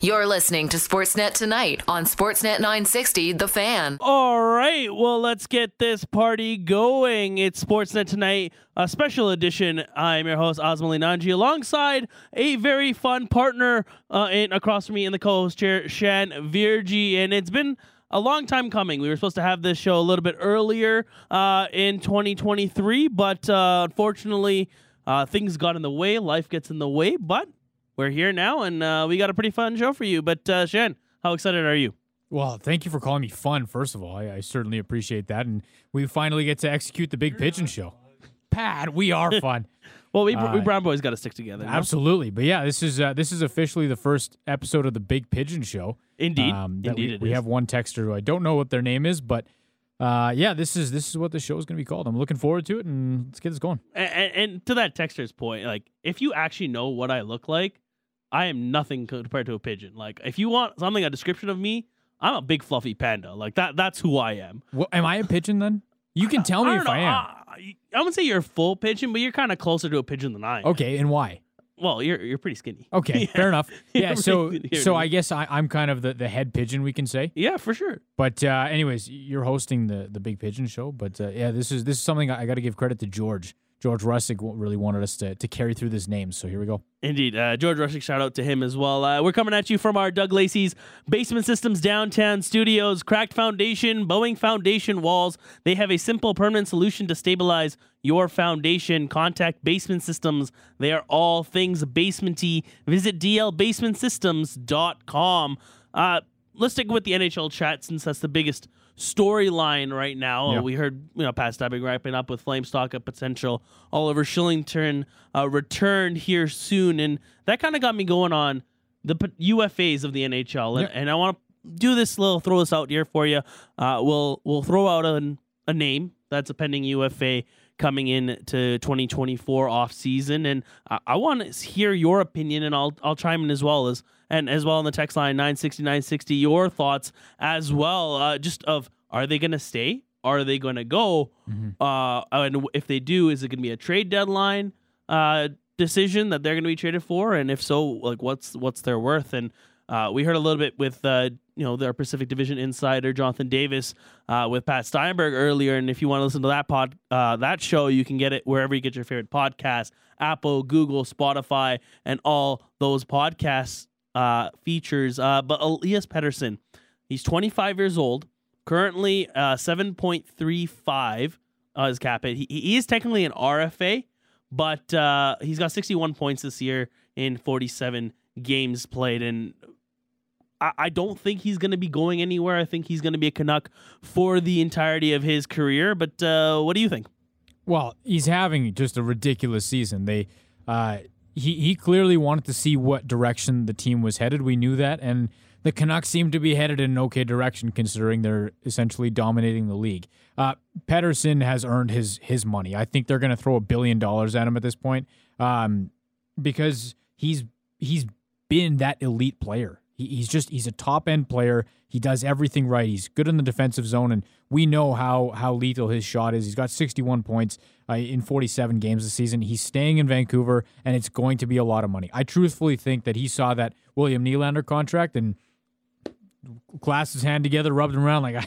You're listening to Sportsnet tonight on Sportsnet 960 The Fan. All right, well, let's get this party going. It's Sportsnet tonight, a special edition. I'm your host Aazam Ali Nanji, alongside a very fun partner uh, in across from me in the co-host chair, Shan Virjee, and it's been a long time coming. We were supposed to have this show a little bit earlier uh, in 2023, but uh, unfortunately, uh, things got in the way. Life gets in the way, but we're here now, and uh, we got a pretty fun show for you. But uh, Shan, how excited are you? Well, thank you for calling me fun. First of all, I, I certainly appreciate that, and we finally get to execute the big pigeon show. Pat, we are fun. Well, we, Uh, we Brown boys got to stick together. Absolutely, but yeah, this is uh, this is officially the first episode of the Big Pigeon Show. Indeed, Um, indeed, we, we have one texter who I don't know what their name is, but uh, yeah, this is this is what the show is going to be called. I'm looking forward to it, and let's get this going. and, and, and to that texter's point, like if you actually know what I look like, I am nothing compared to a pigeon. Like if you want something a description of me, I'm a big fluffy panda. Like that. That's who I am. Well, am I a pigeon then? You can tell me don't if know, I am. uh, I wouldn't say you're a full pigeon, but you're kind of closer to a pigeon than I am. Okay, and why? Well, you're you're pretty skinny. Okay, Yeah. fair enough. Yeah, so so. I guess I, I'm kind of the, the head pigeon, we can say. Yeah, for sure. But uh, anyways, you're hosting the the Big Pigeon Show. But uh, yeah, this is this is something I, got to give credit to George. George Russick really wanted us to, to carry through this name. So here we go. Indeed. Uh, George Rushing, shout out to him as well. Uh, we're coming at you from our Doug Lacey's Basement Systems downtown studios. Cracked foundation, bowing foundation walls. They have a simple permanent solution to stabilize your foundation. Contact Basement Systems. They are all things basementy. Visit dlbasementsystems.com. Uh, let's stick with the NHL chat since that's the biggest storyline right now. Yeah. We heard, you know, Pat Steinberg wrapping up with Flamestock a potential Oliver Kylington uh, return here soon, and that kind of got me going on the p- UFAs of the NHL, and, Yeah. and I want to do this little throw this out here for you. Uh, we'll we'll throw out an, a name that's a pending UFA coming in to 2024 off season, and I, I want to hear your opinion, and I'll I'll chime in as well as and as well on the text line 960 960 your thoughts as well, uh, just of are they going to stay? Are they going to go? Uh, and if they do, is it going to be a trade deadline uh, decision that they're going to be traded for? And if so, like what's what's their worth? And uh, we heard a little bit with uh, you know their Pacific Division insider Jonathan Davis uh, with Pat Steinberg earlier. And if you want to listen to that pod uh, that show, you can get it wherever you get your favorite podcasts: Apple, Google, Spotify, and all those podcast uh, features. Uh, but Elias Pettersson, he's 25 years old, currently uh, 7.35 uh, his cap hit. He, he is technically an RFA, but uh, he's got 61 points this year in 47 games played, and I, I don't think he's going to be going anywhere. I think he's going to be a Canuck for the entirety of his career. But uh, what do you think? Well, he's having just a ridiculous season. They uh, he he clearly wanted to see what direction the team was headed. We knew that, and the Canucks seem to be headed in an okay direction considering they're essentially dominating the league. Uh, Pettersson has earned his his money. I think they're going to throw a billion dollars at him at this point um, because he's he's been that elite player. He, he's just he's a top end player. He does everything right. He's good in the defensive zone, and we know how how lethal his shot is. He's got 61 points uh, in 47 games this season. He's staying in Vancouver, and it's going to be a lot of money. I truthfully think that he saw that William Nylander contract and clasped his hand together, rubbed him around like, I,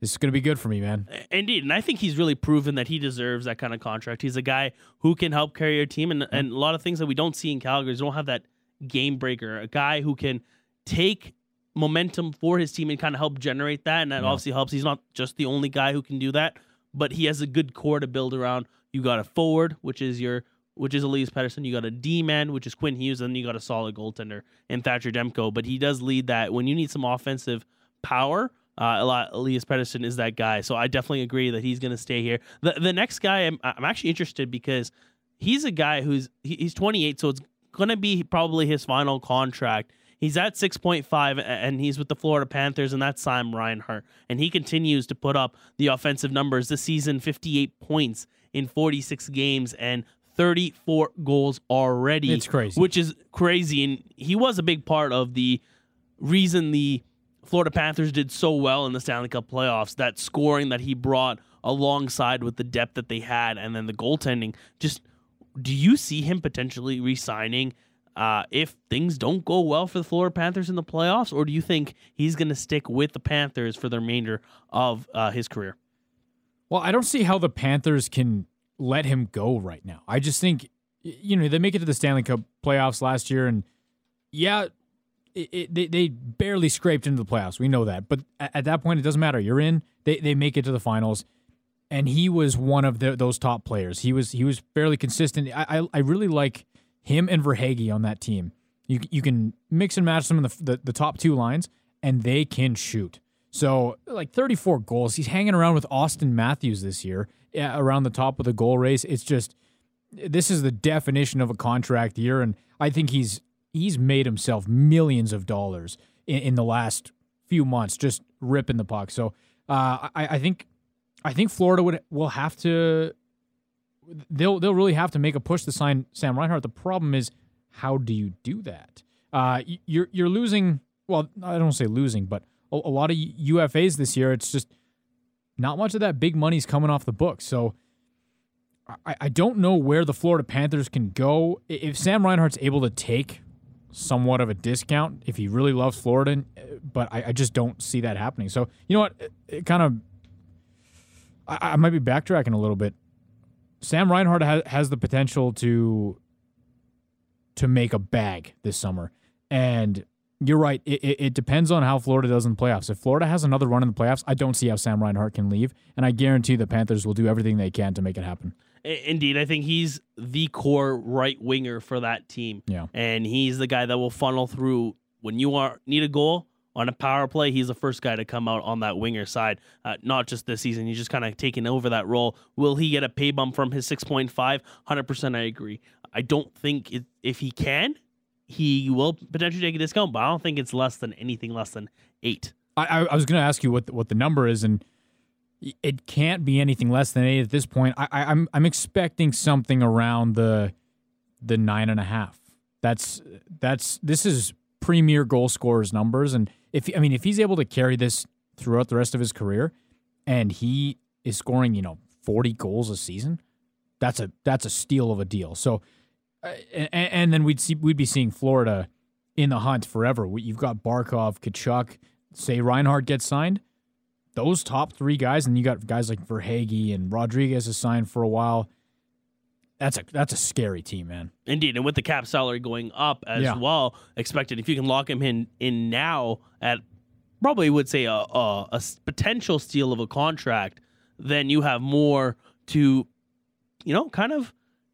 "This is going to be good for me, man." Indeed, and I think he's really proven that he deserves that kind of contract. He's a guy who can help carry your team, and, and a lot of things that we don't see in Calgary. is Don't have that game breaker, a guy who can take momentum for his team and kind of help generate that, and that Yeah. obviously helps. He's not just the only guy who can do that, but he has a good core to build around. You got a forward, which is your which is Elias Pettersson. You got a D man, which is Quinn Hughes, and then you got a solid goaltender in Thatcher Demko. But he does lead that when you need some offensive power. Uh, Eli- Elias Pettersson is that guy, so I definitely agree that he's going to stay here. The the next guy, I'm, I'm actually interested because he's a guy who's he, he's 28, so it's going to be probably his final contract. He's at 6.5, and he's with the Florida Panthers, and that's Sam Reinhart. And he continues to put up the offensive numbers this season 58 points in 46 games and 34 goals already. It's crazy. Which is crazy. And he was a big part of the reason the Florida Panthers did so well in the Stanley Cup playoffs. That scoring that he brought alongside with the depth that they had, and then the goaltending. Just do you see him potentially re-signing uh, if things don't go well for the Florida Panthers in the playoffs, or do you think he's going to stick with the Panthers for the remainder of uh, his career? Well, I don't see how the Panthers can let him go right now. I just think, you know, they make it to the Stanley Cup playoffs last year, and yeah, it, it, they they barely scraped into the playoffs. We know that, but at, at, that point, it doesn't matter. You're in. They they make it to the finals, and he was one of the, those top players. He was he was fairly consistent. I I, I really like him and Verhaeghe on that team. You you can mix and match them in the, the the top two lines, and they can shoot. So like 34 goals. He's hanging around with Auston Matthews this year yeah, around the top of the goal race. It's just this is the definition of a contract year, and I think he's he's made himself millions of dollars in, in the last few months just ripping the puck. So uh, I, I think I think Florida would will have to they'll they'll really have to make a push to sign Sam Reinhart. The problem is how do you do that? Uh, you're you're losing. Well, I don't say losing, but a, a lot of UFAs this year. It's just not much of that big money's coming off the books. So I, I don't know where the Florida Panthers can go. If Sam Reinhart's able to take somewhat of a discount, if he really loves Florida, but I, I just don't see that happening. So, you know what? It, it kind of, I, I, might be backtracking a little bit. Sam Reinhart has, has the potential to to make a bag this summer. And you're right. It, it, it, depends on how Florida does in the playoffs. If Florida has another run in the playoffs, I don't see how Sam Reinhart can leave, and I guarantee the Panthers will do everything they can to make it happen. Indeed, I think he's the core right winger for that team. Yeah, and he's the guy that will funnel through when you are need a goal on a power play. He's the first guy to come out on that winger side. Uh, not just this season, he's just kind of taking over that role. Will he get a pay bump from his six point five? Hundred percent, I agree. I don't think it, if he can, he will potentially take a discount, but I don't think it's less than anything less than eight. I, I was going to ask you what what the number is, and it can't be anything less than eight at this point. I, I, I'm I'm expecting something around the the nine and a half. That's that's this is premier goal scorers numbers, and if I mean if he's able to carry this throughout the rest of his career, and he is scoring you know 40 goals a season, that's a that's a steal of a deal. So Uh, and, and, then we'd see we'd be seeing Florida in the hunt forever. You've got Barkov, Tkachuk, say Reinhart gets signed. Those top three guys, and you got guys like Verhaeghe and Rodriguez is signed for a while. That's a that's a scary team, man. Indeed, and with the cap salary going up as yeah. well, expected if you can lock him in in now at probably would say a, a, a potential steal of a contract, then you have more to, you know, kind of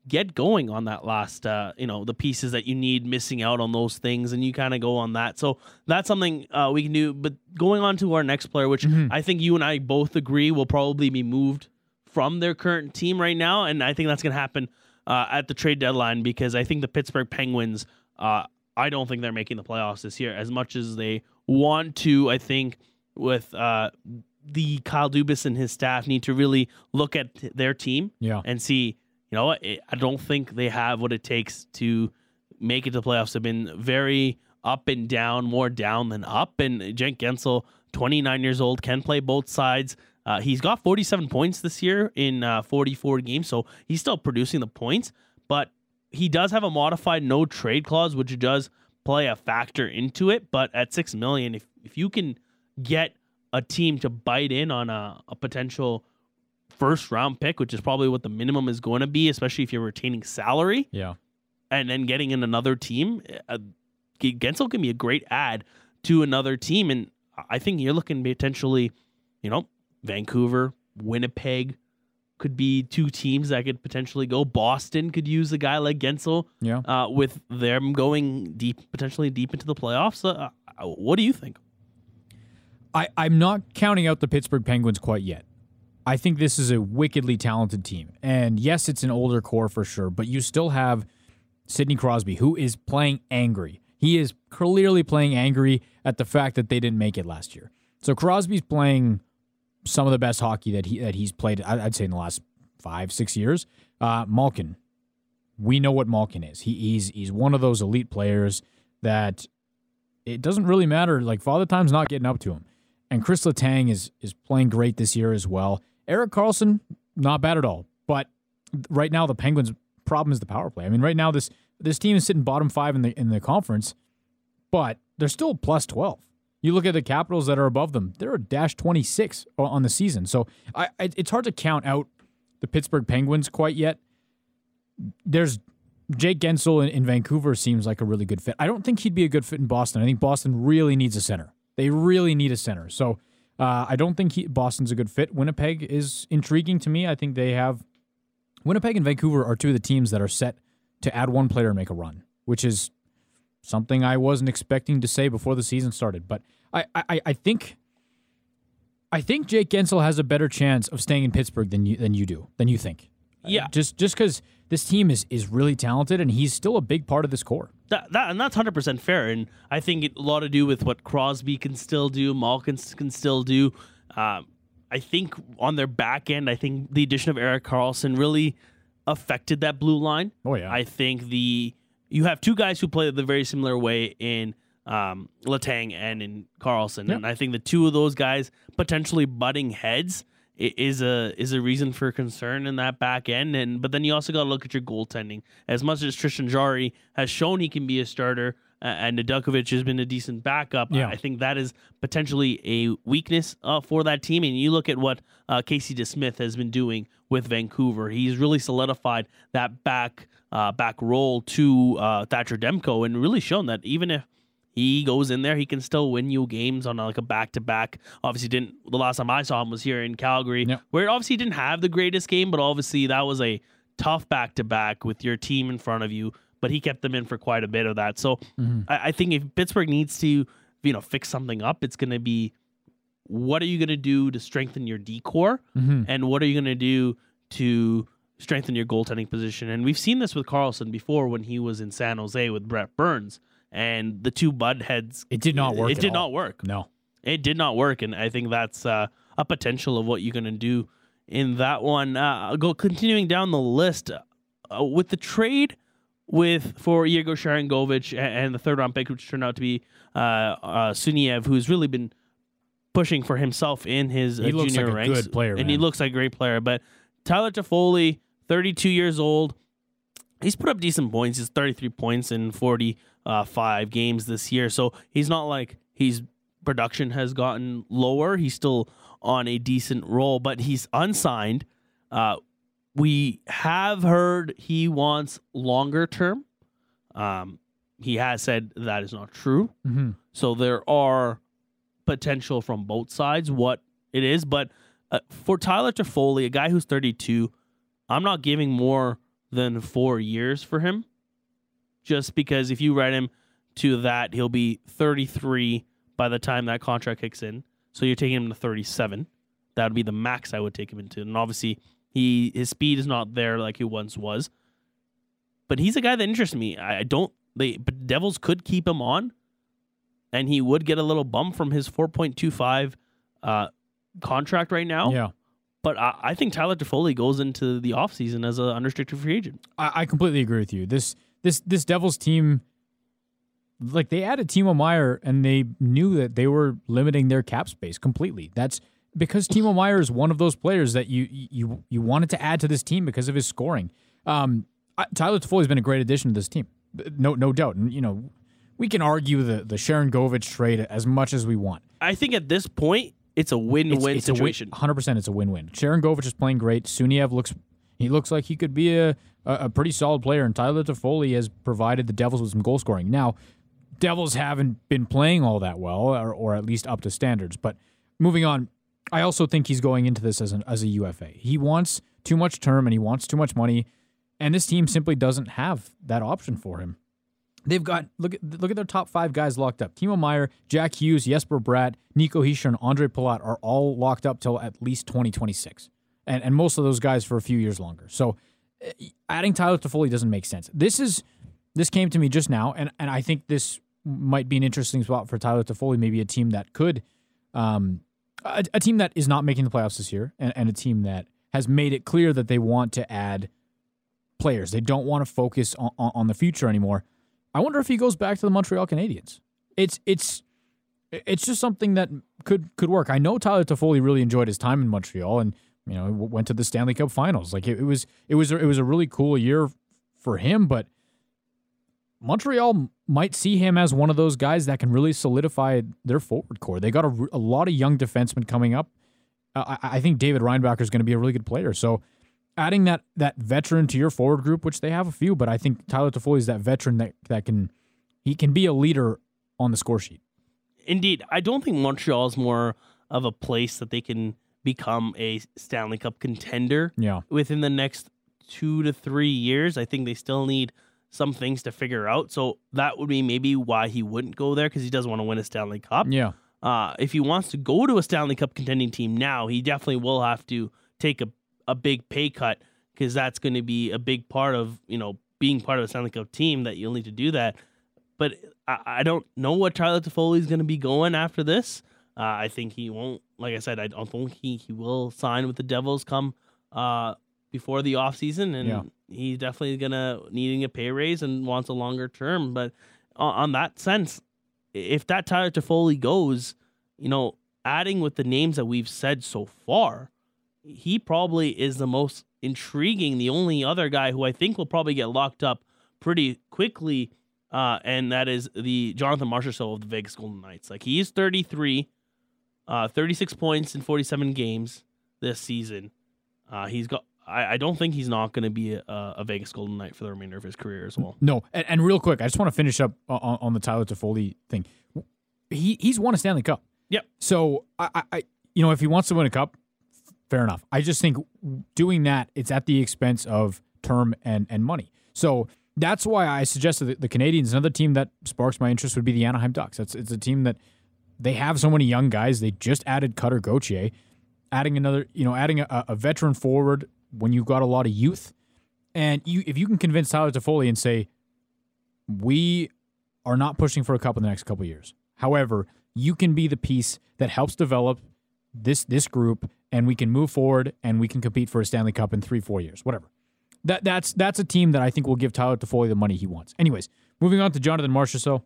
get going on that last uh, you know the pieces that you need missing out on those things and you kind of go on that so that's something uh, we can do but going on to our next player which mm-hmm. i think you and i both agree will probably be moved from their current team right now and i think that's going to happen uh, at the trade deadline because i think the pittsburgh penguins uh, i don't think they're making the playoffs this year as much as they want to i think with uh, the Kyle Dubas and his staff need to really look at their team yeah. and see you know? I don't think they have what it takes to make it to the playoffs. They've been very up and down, more down than up. And Jake Guentzel, 29 years old, can play both sides. Uh, he's got 47 points this year in uh, 44 games, so he's still producing the points. But he does have a modified no trade clause, which does play a factor into it. But at six million, if if you can get a team to bite in on a, a potential first round pick, which is probably what the minimum is going to be, especially if you're retaining salary. Yeah. And then getting in another team, uh, Guentzel can be a great add to another team. And I think you're looking potentially, you know, Vancouver, Winnipeg could be two teams that could potentially go. Boston could use a guy like Guentzel. Yeah. Uh, with them going deep, potentially deep into the playoffs. Uh, uh what do you think? I, I'm not counting out the Pittsburgh Penguins quite yet. I think this is a wickedly talented team. And yes, it's an older core for sure, but you still have Sidney Crosby, who is playing angry. He is clearly playing angry at the fact that they didn't make it last year. So Crosby's playing some of the best hockey that he that he's played. I'd say in the last five six years. Uh, Malkin, we know what Malkin is. He, he's he's one of those elite players that it doesn't really matter. Like Father Time's not getting up to him, and Chris Letang is is playing great this year as well. Erik Karlsson, not bad at all. But right now, the Penguins' problem is the power play. I mean, right now, this this team is sitting bottom five in the in the conference, but they're still plus twelve. You look at the Capitals that are above them; they're a dash twenty six on the season. So I, I, it's hard to count out the Pittsburgh Penguins quite yet. There's Jake Guentzel in, in Vancouver seems like a really good fit. I don't think he'd be a good fit in Boston. I think Boston really needs a center. They really need a center. So uh, I don't think he, Boston's a good fit. Winnipeg is intriguing to me. I think they have Winnipeg and Vancouver are two of the teams that are set to add one player and make a run, which is something I wasn't expecting to say before the season started. But I, I, I think I think Jake Guentzel has a better chance of staying in Pittsburgh than you than you do than you think. Yeah. just just because this team is is really talented and he's still a big part of this core. That, that and that's hundred percent fair, and I think it, a lot to do with what Crosby can still do, Malkin can still do. Um, I think on their back end, I think the addition of Erik Karlsson really affected that blue line. Oh, yeah. I think the you have two guys who play the very similar way in um, Letang and in Karlsson, Yeah. and I think the two of those guys potentially butting heads is a is a reason for concern in that back end. And but then you also got to look at your goaltending. As much as Tristan Jarry has shown he can be a starter, uh, and Nedeljkovic has been a decent backup, Yeah. I think that is potentially a weakness uh, for that team. And you look at what uh, Casey DeSmith has been doing with Vancouver. He's really solidified that back uh, back role to uh, Thatcher Demko, and really shown that even if he goes in there, he can still win you games on uh, like a back to back. Obviously, didn't the last time I saw him was here in Calgary, where obviously he didn't have the greatest game, but obviously that was a tough back to back with your team in front of you. But he kept them in for quite a bit of that. So mm-hmm. I, I think if Pittsburgh needs to, you know, fix something up, it's going to be what are you going to do to strengthen your decor, mm-hmm. and what are you going to do to strengthen your goaltending position? And we've seen this with Karlsson before when he was in San Jose with Brent Burns, and the two bud heads. It did not work It did all. not work. No. It did not work, and I think that's uh, a potential of what you're going to do in that one. Uh, go continuing down the list uh, with the trade with for Igor Sharangovich and, and the third round pick, which turned out to be uh, uh, Suniev, who's really been pushing for himself in his uh, looks junior like a ranks, good player, and he looks like a great player. But Tyler Toffoli, 32 years old, he's put up decent points. He's 33 points in 45 games this year. So he's not like his production has gotten lower. He's still on a decent roll, but he's unsigned. Uh, we have heard he wants longer term. Um, he has said that is not true. Mhm. So there are potential from both sides what it is. But uh, for Tyler Toffoli, a guy who's 32, I'm not giving more than four years for him. Just because if you write him to that, he'll be 33 by the time that contract kicks in. So you're taking him to 37. That would be the max I would take him into. And obviously, he his speed is not there like he once was. But he's a guy that interests me. I don't. They but Devils could keep him on, and he would get a little bump from his 4.25 uh, contract right now. Yeah. But I, I think Tyler Toffoli goes into the offseason as an unrestricted free agent. I, I completely agree with you. This this this Devils team, like they added Timo Meier and they knew that they were limiting their cap space completely. That's because Timo Meier is one of those players that you you you wanted to add to this team because of his scoring. Um, I, Tyler Toffoli's been a great addition to this team, no no doubt. And you know, we can argue the the Sharangovich trade as much as we want. I think at this point, it's a win-win situation. Hundred percent, it's a win-win. Sharangovich is playing great. Suniev looks he looks like he could be a, a a pretty solid player, and Tyler Toffoli has provided the Devils with some goal scoring. Now, Devils haven't been playing all that well, or, or at least up to standards. But moving on, I also think he's going into this as an as a UFA. He wants too much term and he wants too much money, and this team simply doesn't have that option for him. They've got look at look at their top five guys locked up. Timo Meier, Jack Hughes, Jesper Bratt, Nico Hischier, and Ondrej Palat are all locked up till at least 2026. And and most of those guys for a few years longer. So uh, adding Tyler Toffoli doesn't make sense. This is this came to me just now, and, and I think this might be an interesting spot for Tyler Toffoli, maybe a team that could um a, a team that is not making the playoffs this year, and, and a team that has made it clear that they want to add players. They don't want to focus on, on, on the future anymore. I wonder if he goes back to the Montreal Canadiens. It's it's it's just something that could could work. I know Tyler Toffoli really enjoyed his time in Montreal, and you know went to the Stanley Cup Finals. Like it, it was it was it was a really cool year for him. But Montreal might see him as one of those guys that can really solidify their forward core. They got a, a lot of young defensemen coming up. Uh, I, I, think David Reinbacher is going to be a really good player. So adding that that veteran to your forward group, which they have a few, but I think Tyler Toffoli is that veteran that that can he can be a leader on the score sheet. Indeed, I don't think Montreal is more of a place that they can become a Stanley Cup contender. Yeah. within the next two to three years, I think they still need some things to figure out. So that would be maybe why he wouldn't go there because he doesn't want to win a Stanley Cup. Yeah. Uh, if he wants to go to a Stanley Cup contending team now, he definitely will have to take a, a big pay cut because that's going to be a big part of you know being part of a Stanley Cup team that you'll need to do that. But I, I don't know what Tyler Toffoli is going to be going after this. Uh, I think he won't. Like I said, I don't think he, he will sign with the Devils come uh, before the offseason. and Yeah. he's definitely gonna needing a pay raise and wants a longer term. But on, on that sense, if that Tyler Toffoli goes, you know, adding with the names that we've said so far, he probably is the most intriguing. The only other guy who I think will probably get locked up pretty quickly, uh, and that is the Jonathan Marchessault of the Vegas Golden Knights. Like he is 33, uh, 36 points in 47 games this season. Uh, he's got. I, I don't think he's not going to be a, a Vegas Golden Knight for the remainder of his career as well. No, and, and real quick, I just want to finish up on, on the Tyler Toffoli thing. He he's won a Stanley Cup. Yep. So I- I you know if he wants to win a cup, fair enough. I just think doing that it's at the expense of term and and money. So that's why I suggested the Canadiens. Another team that sparks my interest would be the Anaheim Ducks. That's it's a team that they have so many young guys. They just added Cutter Gauthier, adding another you know adding a, a veteran forward when you've got a lot of youth. And you, if you can convince Tyler Toffoli and say, we are not pushing for a cup in the next couple years. However, you can be the piece that helps develop this this group, and we can move forward, and we can compete for a Stanley Cup in three, four years, whatever. That that's that's a team that I think will give Tyler Toffoli the money he wants. Anyways, moving on to Jonathan Marchessault.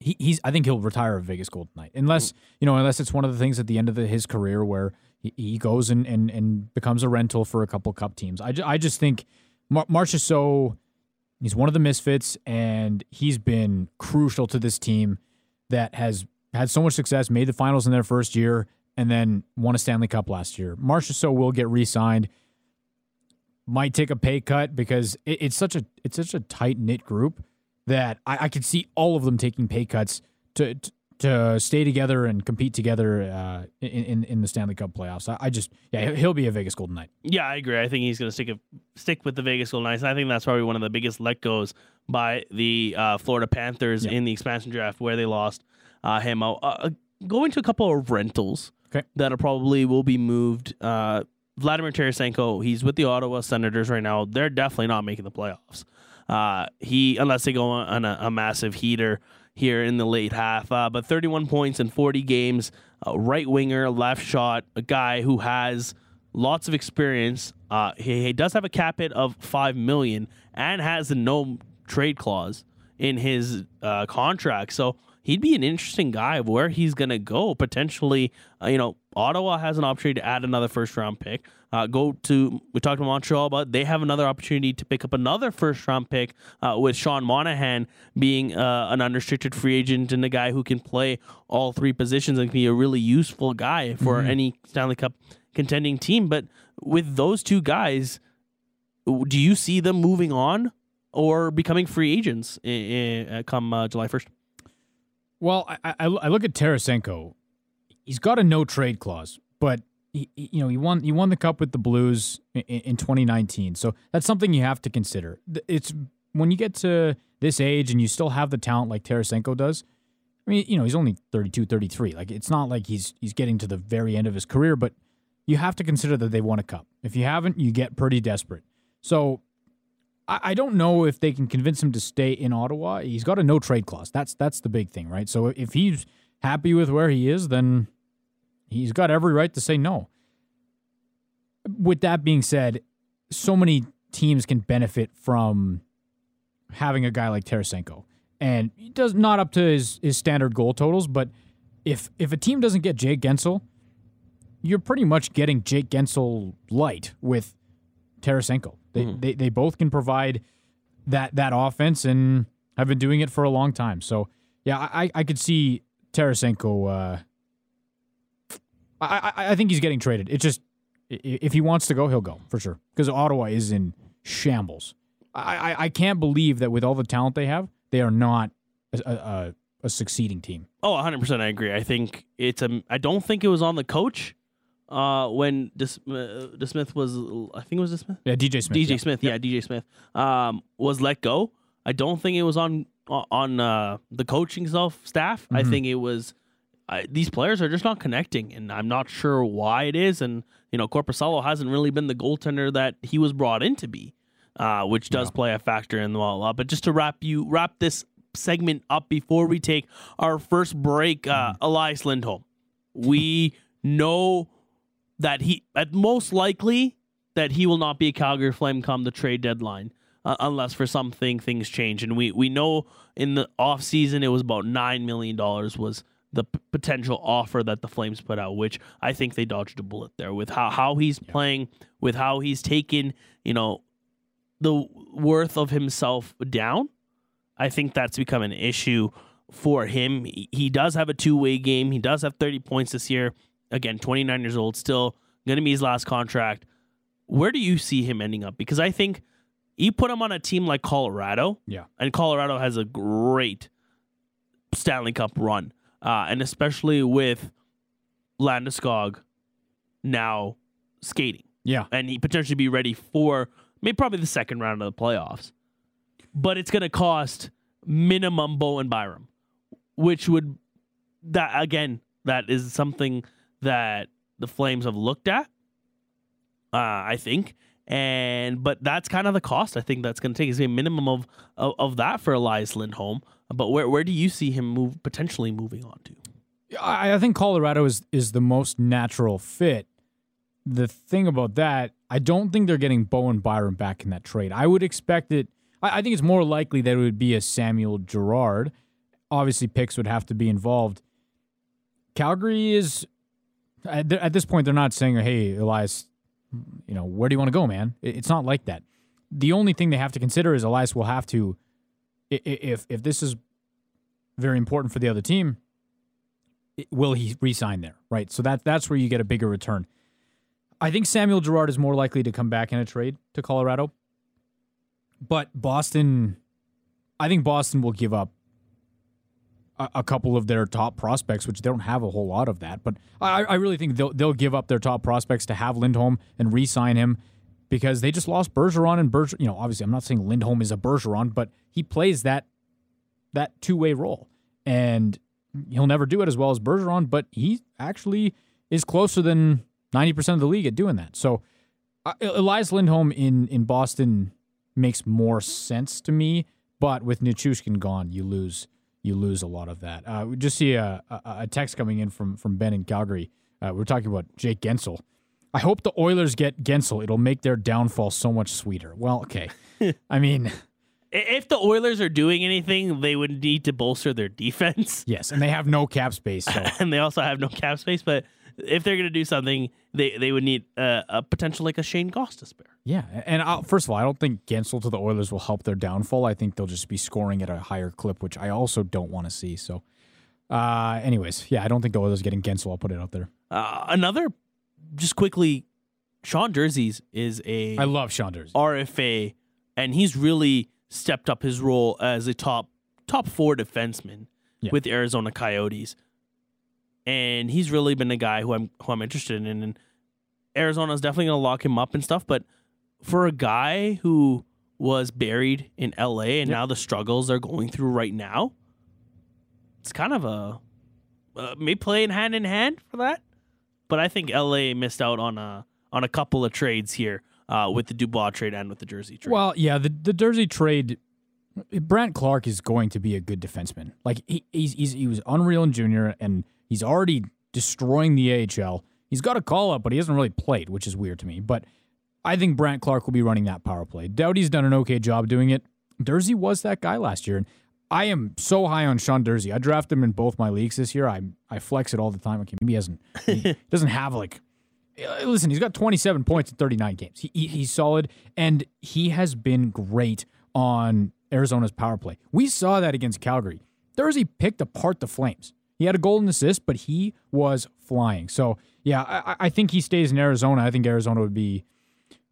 He, he's I think he'll retire a Vegas Golden Knight unless you know unless it's one of the things at the end of the, his career where he, he goes and, and and becomes a rental for a couple cup teams. I, ju- I just think Mar- Marchessault He's one of the misfits, and he's been crucial to this team that has had so much success, made the finals in their first year, and then won a Stanley Cup last year. Marchessault will get re-signed. Might take a pay cut because it, it's such a it's such a tight knit group that I, I could see all of them taking pay cuts to to, to stay together and compete together uh, in, in in the Stanley Cup playoffs. I, I just yeah he'll be a Vegas Golden Knight. Yeah, I agree. I think he's going to stick a, stick with the Vegas Golden Knights. I think that's probably one of the biggest let goes by the uh, Florida Panthers Yeah. in the expansion draft, where they lost uh, him out. Uh, going to a couple of rentals Okay. That'll probably will be moved. Uh, Vladimir Tarasenko, he's with the Ottawa Senators right now. They're definitely not making the playoffs. Uh, he unless they go on a, a massive heater here in the late half. Uh, but 31 points in 40 games, right winger, left shot, a guy who has lots of experience. Uh, he, he does have a cap hit of five million and has a no trade clause in his uh, contract. So he'd be an interesting guy of where he's going to go. Potentially, uh, you know, Ottawa has an opportunity to add another first round pick. Uh, go to we talked to Montreal about they have another opportunity to pick up another first round pick uh, with Sean Monahan being uh, an unrestricted free agent and a guy who can play all three positions and can be a really useful guy for any Stanley Cup contending team. But with those two guys, do you see them moving on or becoming free agents i i come uh, July first? Well, I, I, I look at Tarasenko. He's got a no trade clause, but he, you know he won he won the cup with the Blues in, in 2019. So that's something you have to consider. It's when you get to this age and you still have the talent like Tarasenko does. I mean, you know, he's only 32, 33. Like it's not like he's he's getting to the very end of his career, but you have to consider that they won a cup. If you haven't, you get pretty desperate. So I, don't know if they can convince him to stay in Ottawa. He's got a no trade clause. That's that's the big thing, right? So if he's happy with where he is, then he's got every right to say no. With that being said, so many teams can benefit from having a guy like Tarasenko. And he does not up to his, his standard goal totals, but if if a team doesn't get Jake Guentzel, you're pretty much getting Jake Guentzel light with Tarasenko. They, they they both can provide that that offense, and have been doing it for a long time. So yeah, I I could see Tarasenko. Uh, I, I I think he's getting traded. It just if he wants to go, he'll go for sure because Ottawa is in shambles. I, I I can't believe that with all the talent they have, they are not a, a, a succeeding team. Oh, 100% I agree. I think it's a I don't think it was on the coach uh when Dis, uh, DeSmith was I think it was DeSmith. Yeah, DJ Smith. DJ yeah. Smith, yeah, DJ Smith. Um was let go. I don't think it was on on uh the coaching self staff. I Mhm. think it was I, these players are just not connecting, and I'm not sure why it is. And you know, Korpisalo hasn't really been the goaltender that he was brought in to be, uh, which does No. play a factor in the lot. But just to wrap you wrap this segment up before we take our first break, uh, Elias Lindholm, we know that he at most likely that he will not be a Calgary Flame come the trade deadline. Uh, unless for something things change and we we know in the off season it was about 9 million dollars was the p- potential offer that the Flames put out, which I think they dodged a bullet there with how, how he's playing, with how he's taken, you know, the worth of himself down. I think that's become an issue for him. He, he does have a two way game. He does have 30 points this year. Again, 29 years old, still going to be his last contract. Where do you see him ending up? Because I think you put him on a team like Colorado, Yeah. and Colorado has a great Stanley Cup run, uh, and especially with Landeskog now skating, Yeah. and he potentially be ready for maybe probably the second round of the playoffs. But it's going to cost minimum Bowen Byram, which would that again that is something that the Flames have looked at. Uh, I think, and but that's kind of the cost. I think that's going to take is a minimum of, of of that for Elias Lindholm. But where where do you see him move potentially moving on to? I, I think Colorado is is the most natural fit. The thing about that, I don't think they're getting Bowen Byram back in that trade. I would expect it. I, I think it's more likely that it would be a Samuel Girard. Obviously, picks would have to be involved. Calgary is at, th- at this point. They're not saying, "Hey, Elias, you know, where do you want to go, man?" It- It's not like that. The only thing they have to consider is Elias will have to, if if this is very important for the other team, will he re-sign there? Right. So that that's where you get a bigger return. I think Samuel Girard is more likely to come back in a trade to Colorado. But Boston, I think Boston will give up a, couple of their top prospects, which they don't have a whole lot of that. But I, I really think they'll they'll give up their top prospects to have Lindholm and re-sign him because they just lost Bergeron and Bergeron. You know, obviously, I'm not saying Lindholm is a Bergeron, but he plays that that two way role, and he'll never do it as well as Bergeron, but he actually is closer than 90% of the league at doing that. So uh, Elias Lindholm in, in Boston makes more sense to me, but with Nichushkin gone, you lose you lose a lot of that. Uh, we just see a, a, a text coming in from from Ben in Calgary. Uh, we're talking about Jake Guentzel. I hope the Oilers get Guentzel. It'll make their downfall so much sweeter. Well, okay. I mean, If the Oilers are doing anything, they would need to bolster their defense, yes, and they have no cap space, so and they also have no cap space. But if they're going to do something, they they would need uh, a potential like a Shayne Gostisbehere. Yeah, and i first of all, I don't think Guentzel to the Oilers will help their downfall. I think they'll just be scoring at a higher clip, which I also don't want to see. So, uh, anyways, yeah, I don't think the Oilers are getting Guentzel. I'll put it out there. Uh, another, just quickly, Sean Durzi's is a I love Sean Durzi. RFA, and he's really stepped up his role as a top top four defenseman Yeah. with the Arizona Coyotes, and he's really been a guy who I'm who I'm interested in. And Arizona's definitely going to lock him up and stuff. But for a guy who was buried in LA and Yep. now the struggles they're going through right now, it's kind of a uh, may play in hand in hand for that. But I think LA missed out on a on a couple of trades here uh, with the Dubois trade and with the Durzi trade. Well, yeah, the the Durzi trade. Brandt Clarke is going to be a good defenseman. Like he, he's, he's he was unreal in junior, and he's already destroying the AHL. He's got a call up, but he hasn't really played, which is weird to me. But I think Brandt Clarke will be running that power play. Doughty's done an okay job doing it. Durzi was that guy last year, and I am so high on Sean Durzi. I draft him in both my leagues this year. I I flex it all the time. Okay, maybe he hasn't. He doesn't have like. uh, Listen, he's got 27 points in 39 games. He, he he's solid, and he has been great on Arizona's power play. We saw that against Calgary. Thursday picked apart the Flames. He had a golden assist, but he was flying. So yeah, I, I think he stays in Arizona. I think Arizona would be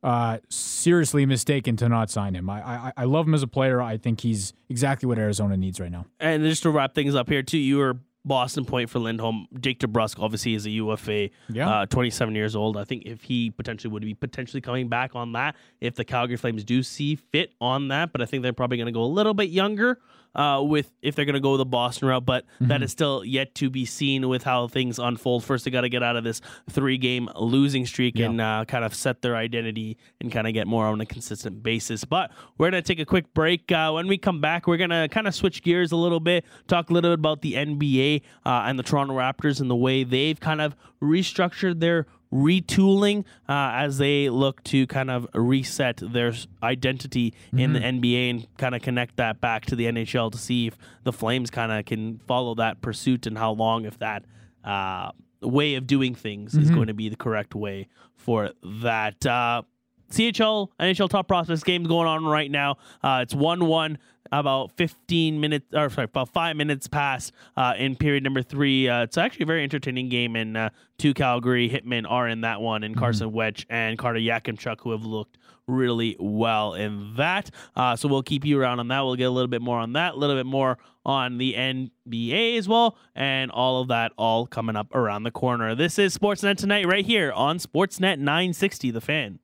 uh, seriously mistaken to not sign him. I, I I love him as a player. I think he's exactly what Arizona needs right now. And just to wrap things up here, too, you were Boston point for Lindholm. Jake DeBrusk obviously is a UFA, Yeah. uh, 27 years old. I think if he potentially would be potentially coming back on that, if the Calgary Flames do see fit on that, but I think they're probably going to go a little bit younger uh, with if they're going to go the Boston route. But that is still yet to be seen with how things unfold. First, they got to get out of this three game losing streak Yeah. and uh, kind of set their identity and kind of get more on a consistent basis. But we're going to take a quick break. Uh, when we come back, we're going to kind of switch gears a little bit, talk a little bit about the NBA uh, and the Toronto Raptors and the way they've kind of restructured their retooling uh, as they look to kind of reset their identity in the NBA and kind of connect that back to the NHL to see if the Flames kind of can follow that pursuit and how long if that uh, way of doing things is going to be the correct way for that. Uh, CHL NHL top prospects game going on right now. Uh, it's one one. About 15 minutes, or sorry, about five minutes past uh, in period number three. Uh, it's actually a very entertaining game, and uh, two Calgary hitmen are in that one, and Carson Wetsch and Carter Yakimchuk, who have looked really well in that. Uh, so we'll keep you around on that. We'll get a little bit more on that, a little bit more on the NBA as well, and all of that all coming up around the corner. This is Sportsnet tonight, right here on Sportsnet 960, The Fan.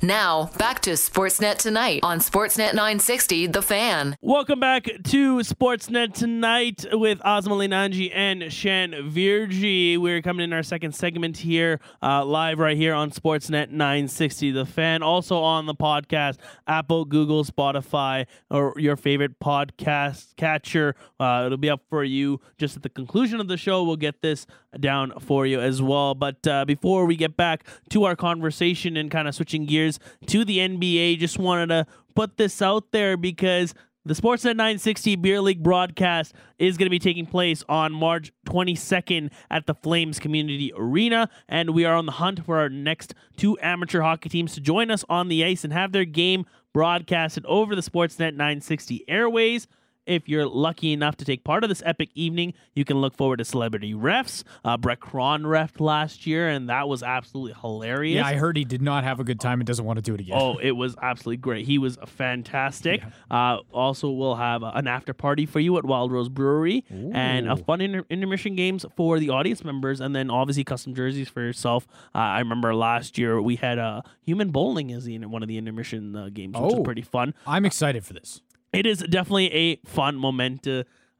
Now, back to Sportsnet Tonight on Sportsnet 960, The Fan. Welcome back to Sportsnet tonight with Aazam Ali Nanji and Shan Virjee. We're coming in our second segment here, uh, live right here on Sportsnet 960 The Fan. Also on the podcast, Apple, Google, Spotify, or your favorite podcast catcher. Uh, it'll be up for you just at the conclusion of the show. We'll get this down for you as well. But uh, before we get back to our conversation and kind of switching gears to the NBA, just wanted to put this out there because the Sportsnet 960 Beer League broadcast is going to be taking place on March 22nd at the Flames Community Arena, and we are on the hunt for our next two amateur hockey teams to join us on the ice and have their game broadcasted over the Sportsnet 960 airways. If you're lucky enough to take part of this epic evening, you can look forward to celebrity refs. Uh, Brett Cron refed last year, and that was absolutely hilarious. Yeah, I heard he did not have a good time and doesn't want to do it again. Oh, it was absolutely great. He was fantastic. Uh, also, we'll have an after party for you at Wild Rose Brewery and a fun inter- intermission games for the audience members, and then obviously custom jerseys for yourself. Uh, I remember last year we had uh, human bowling as the, one of the intermission uh, games, which Oh. was pretty fun. I'm excited for this. It is definitely a fun moment.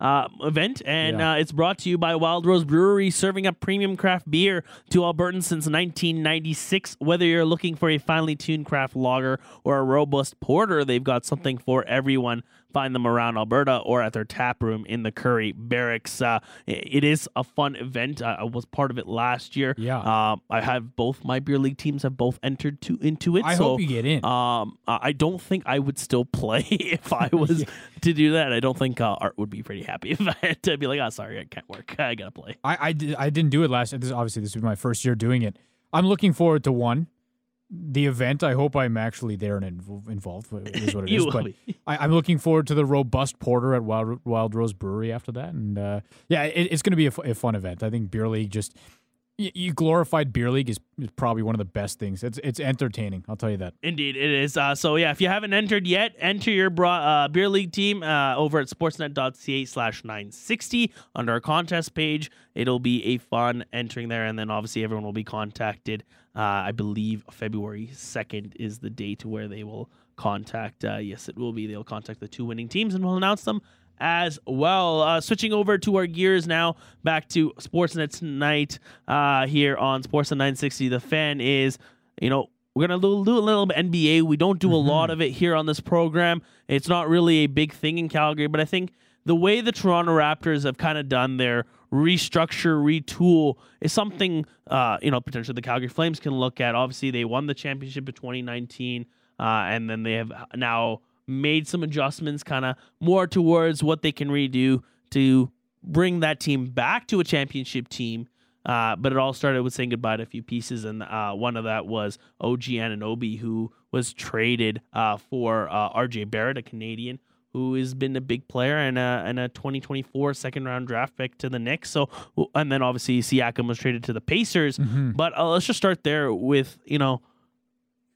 Uh, event and Yeah. uh, it's brought to you by Wild Rose Brewery, serving up premium craft beer to Albertans since 1996. Whether you're looking for a finely tuned craft lager or a robust porter, they've got something for everyone. Find them around Alberta or at their tap room in the Currie Barracks. Uh, it is a fun event. I was part of it last year. Yeah. uh, I have both my beer league teams have both entered to into it. I so, hope you get in. um, I don't think I would still play if I was to do that. I don't think uh, Art would be pretty happy if I had to be like, "Oh, sorry, I can't work. I gotta play." I I, did, I didn't do it last. This obviously this would be my first year doing it. I'm looking forward to one. The event. I hope I'm actually there and inv- involved. is what it is. But. I, I'm looking forward to the robust porter at Wild Wild Rose Brewery after that. And uh, yeah, it, it's going to be a, fu- a fun event. I think beer league just you, glorified beer league is, is probably one of the best things. It's it's entertaining. I'll tell you that. Indeed, it is. Uh, so yeah, if you haven't entered yet, enter your bra- uh, beer league team uh, over at sportsnet.ca slash 960 under our contest page. It'll be a fun entering there, and then obviously everyone will be contacted. Uh, I believe February 2nd is the date where they will contact. Uh, yes, it will be. They'll contact the two winning teams, and we'll announce them as well. Uh, switching over to our gears now, back to Sportsnet tonight uh, here on Sportsnet 960. The fan is, you know, we're gonna do, do a little bit NBA. We don't do a lot of it here on this program. It's not really a big thing in Calgary, but I think the way the Toronto Raptors have kind of done their restructure, retool is something uh, you know potentially the Calgary Flames can look at. Obviously, they won the championship in 2019, uh, and then they have now made some adjustments, kind of more towards what they can redo to bring that team back to a championship team. Uh, but it all started with saying goodbye to a few pieces, and uh, one of that was OG Anunoby, who was traded uh, for uh, RJ Barrett, a Canadian who has been a big player and a, and a 2024 second round draft pick to the Knicks. So, and then obviously Siakam was traded to the Pacers. Mm-hmm. But uh, let's just start there with, you know,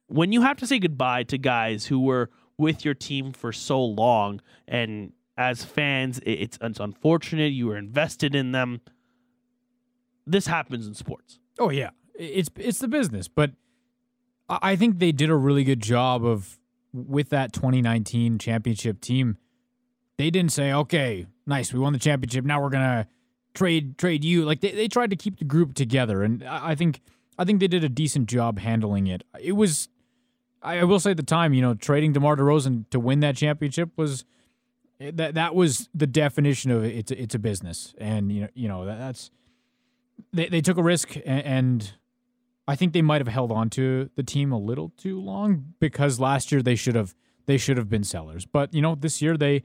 when you have to say goodbye to guys who were with your team for so long, and as fans, it's, it's unfortunate you were invested in them. This happens in sports. Oh yeah, it's it's the business, but I think they did a really good job of with that 2019 championship team. They didn't say, "Okay, nice, we won the championship. Now we're gonna trade trade you." Like they, they tried to keep the group together, and I think I think they did a decent job handling it. It was, I will say, at the time, you know, trading DeMar DeRozan to win that championship was eh, that that was the definition of it. It's it's a business, and you know you know that, that's they they took a risk, and, and I think they might have held on to the team a little too long because last year they should have they should have been sellers. But you know this year they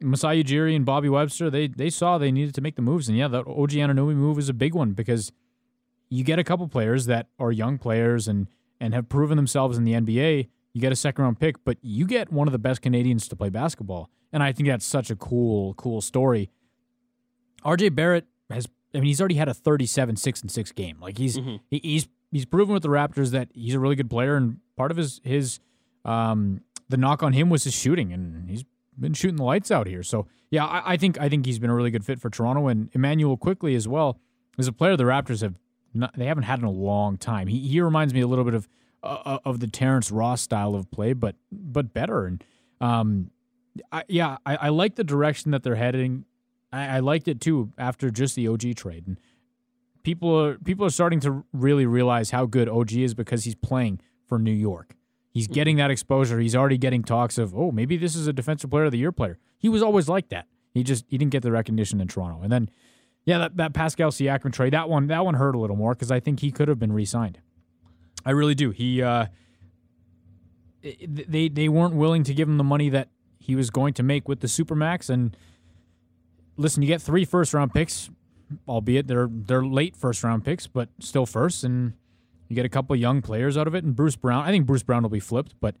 Masai Ujiri and Bobby Webster they they saw they needed to make the moves, and yeah, that OG Anunoby move is a big one because you get a couple players that are young players and and have proven themselves in the NBA. You get a second round pick, but you get one of the best Canadians to play basketball, and I think that's such a cool cool story. RJ Barrett has I mean, he's already had a 37 6 and 6 game. Like he's Mhm. he, he's he's proven with the Raptors that he's a really good player and part of his his um the knock on him was his shooting and he's been shooting the lights out here. So, yeah, I, I think I think he's been a really good fit for Toronto and Immanuel Quickley as well. Is a player the Raptors have not, they haven't had in a long time. He he reminds me a little bit of uh, of the Terrence Ross style of play, but but better and um I, yeah, I, I like the direction that they're heading. I, I liked it too after just the OG trade, and people are people are starting to really realize how good OG is because he's playing for New York. He's getting that exposure. He's already getting talks of, oh, maybe this is a defensive player of the year player. He was always like that. He just he didn't get the recognition in Toronto, and then yeah, that, that Pascal Siakam trade that one that one hurt a little more because I think he could have been re-signed. I really do. He uh, they they weren't willing to give him the money that he was going to make with the supermax. And listen you get three first round picks albeit they're they're late first round picks but still first. And you get a couple young players out of it. And Bruce Brown I think Bruce Brown will be flipped but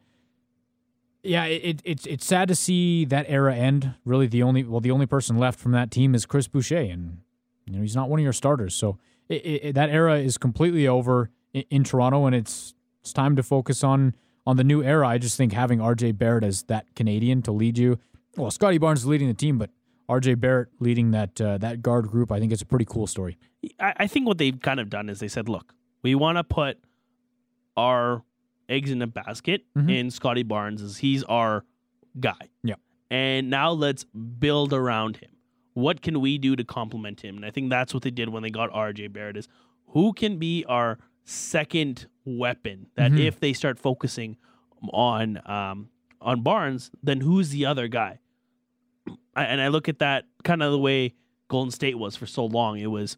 yeah it, it, it's it's sad to see that era end. Really the only well the only person left from that team is Chris Boucher. And you know he's not one of your starters so it, it, that era is completely over in, in Toronto and it's it's time to focus on on the new era, I just think having RJ Barrett as that Canadian to lead you. Well, Scotty Barnes is leading the team, but RJ Barrett leading that uh, that guard group, I think it's a pretty cool story. I, I think what they've kind of done is they said, look, we want to put our eggs in a basket Mhm. in Scotty Barnes as he's our guy. Yeah. And now let's build around him. What can we do to complement him? And I think that's what they did when they got RJ Barrett is who can be our second weapon that Mhm. if they start focusing on um, on Barnes, then who's the other guy? I, and I look at that kind of the way Golden State was for so long. It was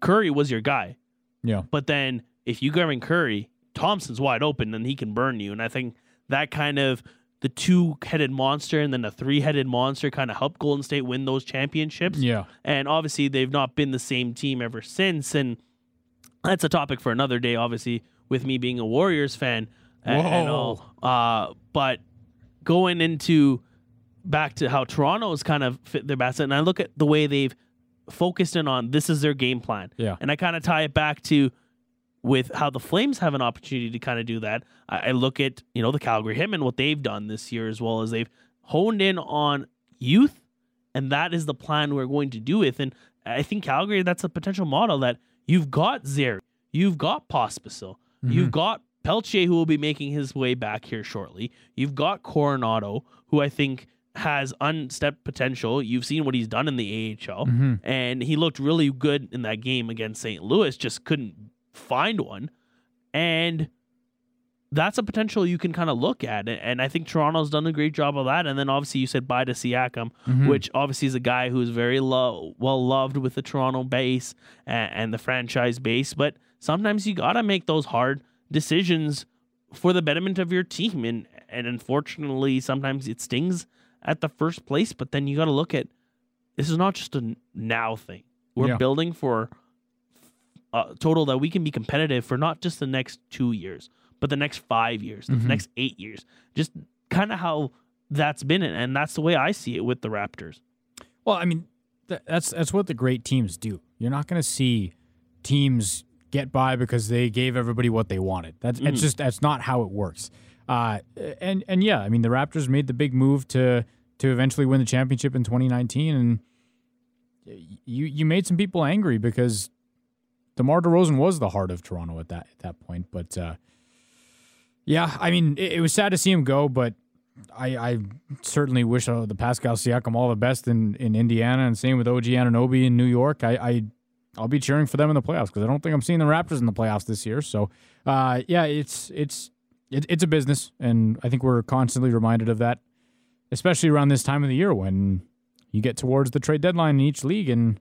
Curry was your guy, Yeah. but then if you go in Curry, Thompson's wide open and he can burn you. And I think that kind of the two headed monster and then the three headed monster kind of helped Golden State win those championships. Yeah. And obviously, they've not been the same team ever since. And that's a topic for another day, obviously, with me being a Warriors fan. and- and all. Uh, but going into back to how Toronto's kind of fit their basket, and I look at the way they've focused in on this is their game plan. Yeah. And I kind of tie it back to with how the Flames have an opportunity to kind of do that. I, I look at, you know, the Calgary Hitmen, what they've done this year, as well as they've honed in on youth, and that is the plan we're going to do with. And I think Calgary, that's a potential model that you've got Zary, you've got Pospisil, you've got Pelche, who will be making his way back here shortly. You've got Coronato, who I think has unstepped potential. You've seen what he's done in the AHL, Mhm. and he looked really good in that game against St. Louis, just couldn't find one. And that's a potential you can kind of look at. And I think Toronto's done a great job of that. And then obviously you said bye to Siakam, Mhm. which obviously is a guy who's very lo- well loved with the Toronto base and, and the franchise base. But sometimes you got to make those hard decisions for the betterment of your team. And, and unfortunately, sometimes it stings at the first place. But then you got to look at this is not just a now thing. We're Yeah. building for a total that we can be competitive for not just the next two years, but the next five years, the Mhm. next eight years. Just kind of how that's been, and that's the way I see it with the Raptors. Well, I mean, th- that's that's what the great teams do. You're not going to see teams get by because they gave everybody what they wanted. That's it's just that's not how it works. Uh, and and yeah, I mean, the Raptors made the big move to to eventually win the championship in 2019, and you you made some people angry because DeMar DeRozan was the heart of Toronto at that at that point. But uh, yeah, I mean, it, it was sad to see him go, but I, I certainly wish uh, the Pascal Siakam all the best in, in Indiana, and same with OG Anunoby in New York. I, I I'll be cheering for them in the playoffs because I don't think I'm seeing the Raptors in the playoffs this year. So, uh, yeah, it's it's it, it's a business, and I think we're constantly reminded of that, especially around this time of the year when you get towards the trade deadline in each league, and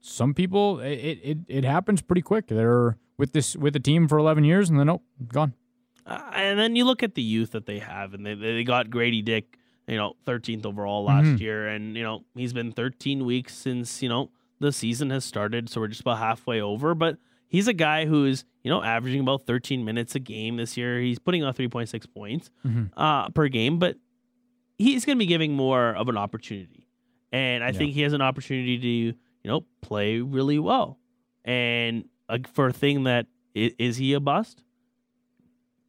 some people it it, it happens pretty quick. They're with this with the team for 11 years, and then oh, gone. Uh, and then you look at the youth that they have, and they they got Grady Dick, you know, 13th overall last Mhm. year, and you know he's been 13 weeks since you know the season has started, so we're just about halfway over. But he's a guy who's you know averaging about 13 minutes a game this year. He's putting on 3.6 points Mhm. uh, per game, but he's going to be giving more of an opportunity, and I Yeah. think he has an opportunity to you know play really well, and uh, for a thing that is, is he a bust?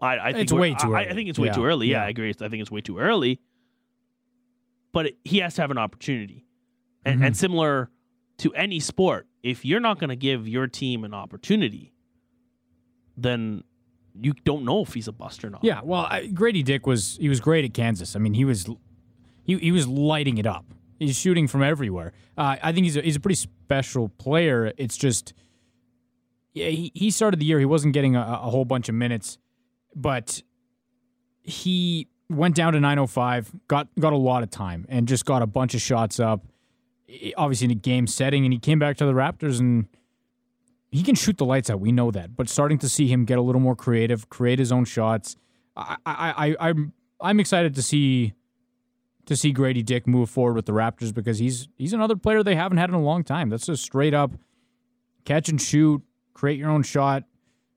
I, I think It's way too I- I, early. think it's way Yeah, too early. Yeah, yeah. I agree. I think it's way too early. But it, he has to have an opportunity, and, Mm-hmm. and similar to any sport, if you're not going to give your team an opportunity, then you don't know if he's a bust or not. Yeah, well, I, Grady Dick was he was great at Kansas. I mean, he was he he was lighting it up. He's shooting from everywhere. Uh, I think he's a, he's a pretty special player. It's just yeah, he, he started the year he wasn't getting a, a whole bunch of minutes, but he went down to 905, got got a lot of time, and just got a bunch of shots up. Obviously in a game setting, and he came back to the Raptors and he can shoot the lights out. We know that, but starting to see him get a little more creative, create his own shots. I, I, I I'm I'm excited to see to see Grady Dick move forward with the Raptors because he's he's another player they haven't had in a long time. That's a straight up catch and shoot, create your own shot,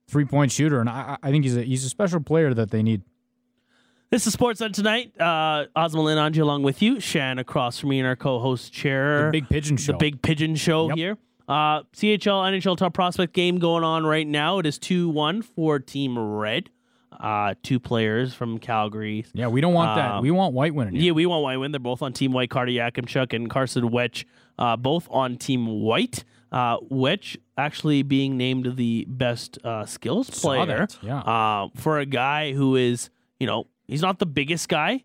three point shooter, and I, I think he's a he's a special player that they need. This is Sportsnet tonight. Uh, Aazam Ali Nanji along with you. Shan across from me in our co-host chair. The Big Pigeon Show. The Big Pigeon Show Yep. here. Uh, CHL NHL Top Prospect game going on right now. It is 2 1 for Team Red. Uh, two players from Calgary. Yeah, we don't want that. Um, We want White winning. Yeah, we want White win. They're both on Team White. Carter Yakimchuk and Carson Wetsch, uh, both on Team White. Uh, Wetsch actually being named the best uh, skills player. that, yeah. Uh, for a guy who is, you know, he's not the biggest guy,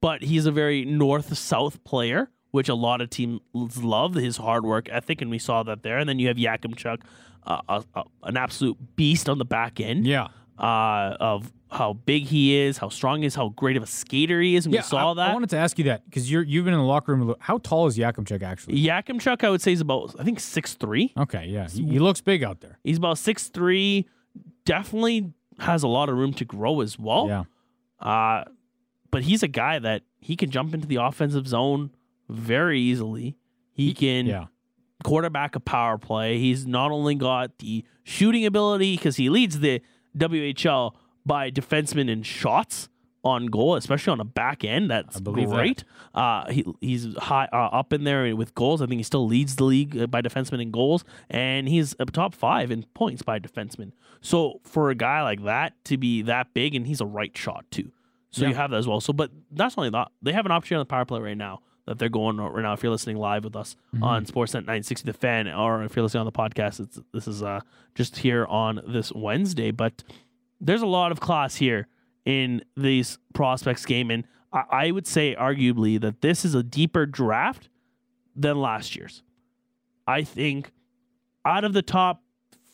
but he's a very north south player, which a lot of teams love his hard work ethic, and we saw that there. And then you have Yakimchuk, uh, a, a, an absolute beast on the back end yeah. Uh, of how big he is, how strong he is, how great of a skater he is. And Yeah, we saw I, that. I wanted to ask you that because you're you've been in the locker room. How tall is Yakimchuk actually? Yakimchuk, I would say, is about I think six three. Okay, yeah, he, he looks big out there. He's about six three. Definitely has a lot of room to grow as well. Yeah, Uh, but he's a guy that he can jump into the offensive zone very easily. He can yeah. quarterback a power play. He's not only got the shooting ability because he leads the WHL by defensemen in shots on goal, especially on the back end. That's believe that. great. Uh, he, he's high uh, up in there with goals. I think he still leads the league uh, by defensemen in goals, and he's a top five in points by defensemen. So for a guy like that to be that big, and he's a right shot too. So Yeah. you have that as well. So, but that's only that. They have an opportunity on the power play right now that they're going right now. If you're listening live with us Mm-hmm. on Sportsnet 960 The Fan, or if you're listening on the podcast, it's this is uh just here on this Wednesday. But there's a lot of class here in these prospects game, and I, I would say arguably that this is a deeper draft than last year's. I think out of the top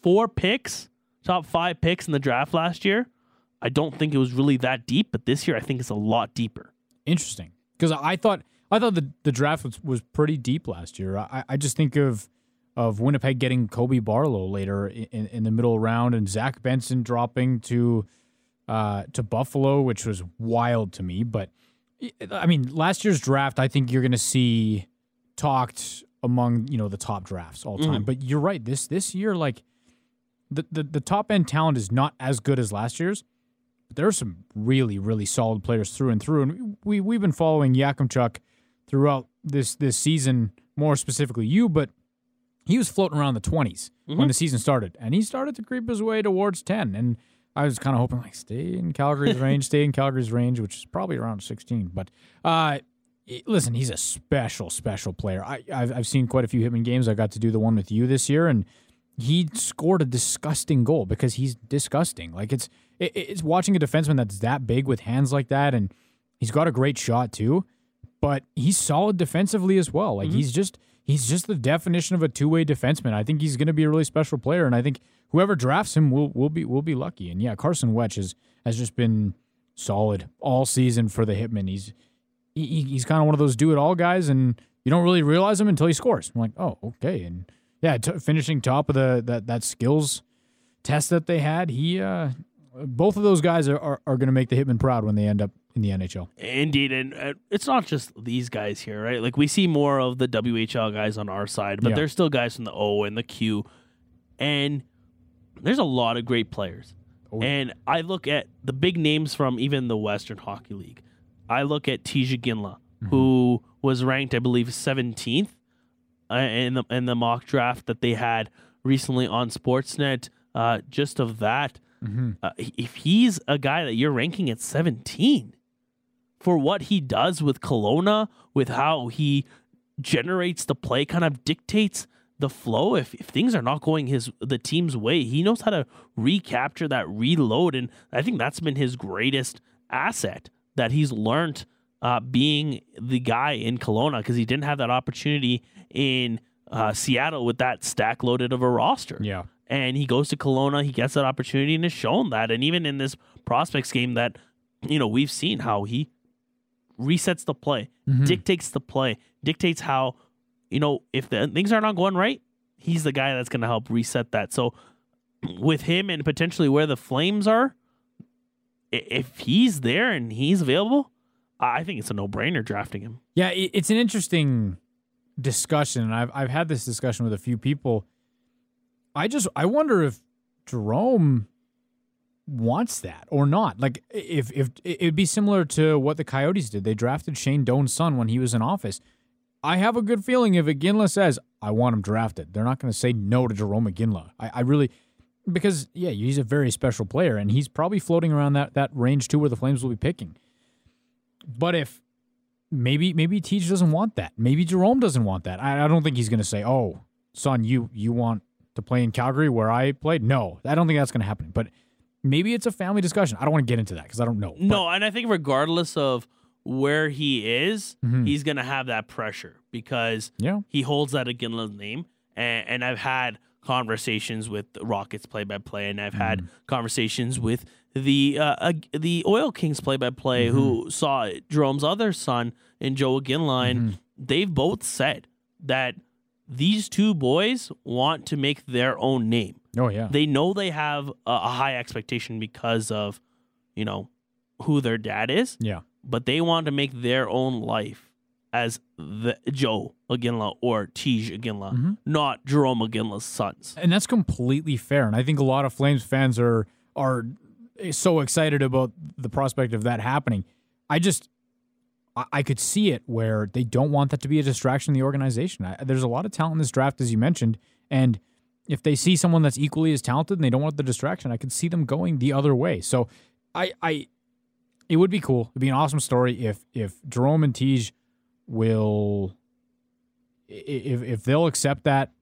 four picks, top five picks in the draft last year, I don't think it was really that deep. But this year, I think it's a lot deeper. interesting because I thought I thought the, the draft was, was pretty deep last year. I, I just think of of Winnipeg getting Colby Barlow later in, in the middle round and Zach Benson dropping to uh, to Buffalo, which was wild to me. But I mean, last year's draft, I think you're going to see talked among you know the top drafts all time. But you're right. This this year, like the, the, the top end talent is not as good as last year's, but there are some really, really solid players through and through. And we, we've been following Yakimchuk throughout this, this season, more specifically you, but he was floating around the 20s when the season started, and he started to creep his way towards 10. And I was kind of hoping, like, stay in Calgary's range, stay in Calgary's range, which is probably around 16. But uh, listen, he's a special, special player. I, I've, I've seen quite a few Hitmen games. I got to do the one with you this year, and he scored a disgusting goal because he's disgusting. Like it's it, it's watching a defenseman that's that big with hands like that, and he's got a great shot too. But he's solid defensively as well. Like he's just he's just the definition of a two way defenseman. I think he's going to be a really special player, and I think whoever drafts him will will be will be lucky. And yeah, Carson Wetsch has has just been solid all season for the Hitmen. He's he, he's kind of one of those do it all guys, and you don't really realize him until he scores. I'm like, oh, okay, and yeah, t- finishing top of the that that skills test that they had. He, uh, both of those guys are are, are going to make the Hitmen proud when they end up in the NHL. Indeed, and uh, it's not just these guys here, right? Like we see more of the WHL guys on our side, but Yeah. there's still guys from the O and the Q, and there's a lot of great players. Oh. And I look at the big names from even the Western Hockey League. I look at Tij Iginla, Mm-hmm. who was ranked, I believe, 17th uh, in the in the mock draft that they had recently on Sportsnet. Uh, just of that, Mm-hmm. uh, if he's a guy that you're ranking at 17 for what he does with Kelowna, with how he generates the play, kind of dictates the flow. If, if things are not going his the team's way, he knows how to recapture that reload, and I think that's been his greatest asset that he's learned uh, being the guy in Kelowna because he didn't have that opportunity in uh, Seattle with that stack loaded of a roster Yeah, and he goes to Kelowna. He gets that opportunity and has shown that. And even in this prospects game, that you know we've seen how he resets the play, mm-hmm. dictates the play, dictates how you know if the things are not going right, he's the guy that's going to help reset that. So with him and potentially where the Flames are, if he's there and he's available, I think it's a no brainer drafting him. yeah. It's an interesting discussion, and I've I've had this discussion with a few people. I just I wonder if Jerome wants that or not. Like if if it'd be similar to what the Coyotes did. They drafted Shane Doan's son when he was in office. I have a good feeling if Iginla says I want him drafted, they're not going to say no to Jerome Iginla. I, I really because yeah, he's a very special player and he's probably floating around that that range too where the Flames will be picking. But if maybe maybe Tij doesn't want that, maybe Jerome doesn't want that. I, I don't think he's going to say, "Oh, son, you you want to play in Calgary where I played." No, I don't think that's going to happen. But maybe it's a family discussion. I don't want to get into that because I don't know. No, and I think regardless of where he is, Mhm. he's going to have that pressure because yeah, he holds that Iginla's name. And, and I've had conversations with Rockets play by play, and I've had conversations with the uh, Ag- the Oil Kings play by play who saw Jerome's other son in Joe Iginla, and they've both said that these two boys want to make their own name oh yeah, they know they have a, a high expectation because of you know who their dad is yeah. but they want to make their own life as the joe iginla or tij iginla Mm-hmm. not jerome iginla's sons and that's completely fair. And I think a lot of Flames fans are are so excited about the prospect of that happening. I just I, could see it where they don't want that to be a distraction in the organization. I, there's a lot of talent in this draft, as you mentioned, and if they see someone that's equally as talented and they don't want the distraction, I could see them going the other way. So I I it would be cool. It'd be an awesome story if if Jerome and Tij will if if they'll accept that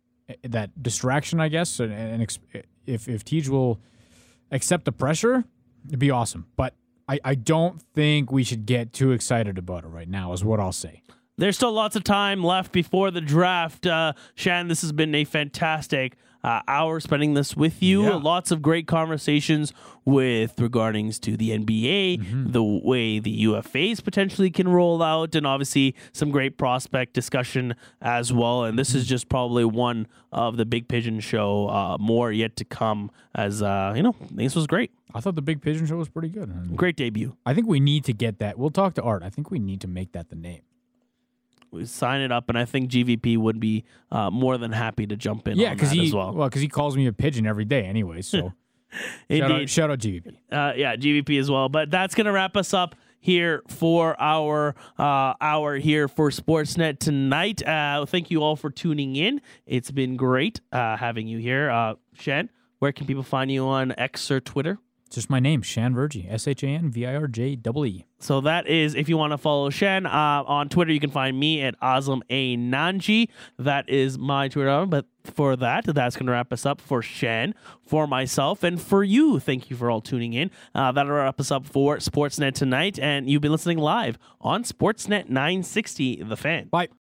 that distraction, I guess, and, and if if Tij will accept the pressure, it'd be awesome. But I, I don't think we should get too excited about it right now, is what I'll say. there's still lots of time left before the draft uh shan this has been a fantastic uh, hour spending this with you Yeah. lots of great conversations with regardings to the nba Mm-hmm. the way the ufas potentially can roll out and obviously some great prospect discussion as well and this Mm-hmm. is just probably one of the big pigeon show uh, more yet to come as uh, you know this was great I thought the Big Pigeon Show was pretty good. Great debut I think we need to get that. We'll talk to Art. I think we need to make that the name. Sign it up, and I think GVP would be uh, more than happy to jump in. Yeah, because he as well. well because he calls me a pigeon every day anyway. So shout, out, shout out GVP. uh, yeah, GVP as well. But that's gonna wrap us up here for our uh, hour here for Sportsnet tonight. Uh, thank you all for tuning in. It's been great uh, having you here, uh, Shan. Where can people find you on X or Twitter? It's just my name, Shan Virjee, S H A N V I R J E E. So that is if you want to follow Shan uh, on Twitter, you can find me at Aazam A Nanji. That is my Twitter. But for that, that's going to wrap us up for Shan, for myself, and for you. Thank you for all tuning in. Uh, that'll wrap us up for Sportsnet tonight, and you've been listening live on Sportsnet 960, The Fan. Bye.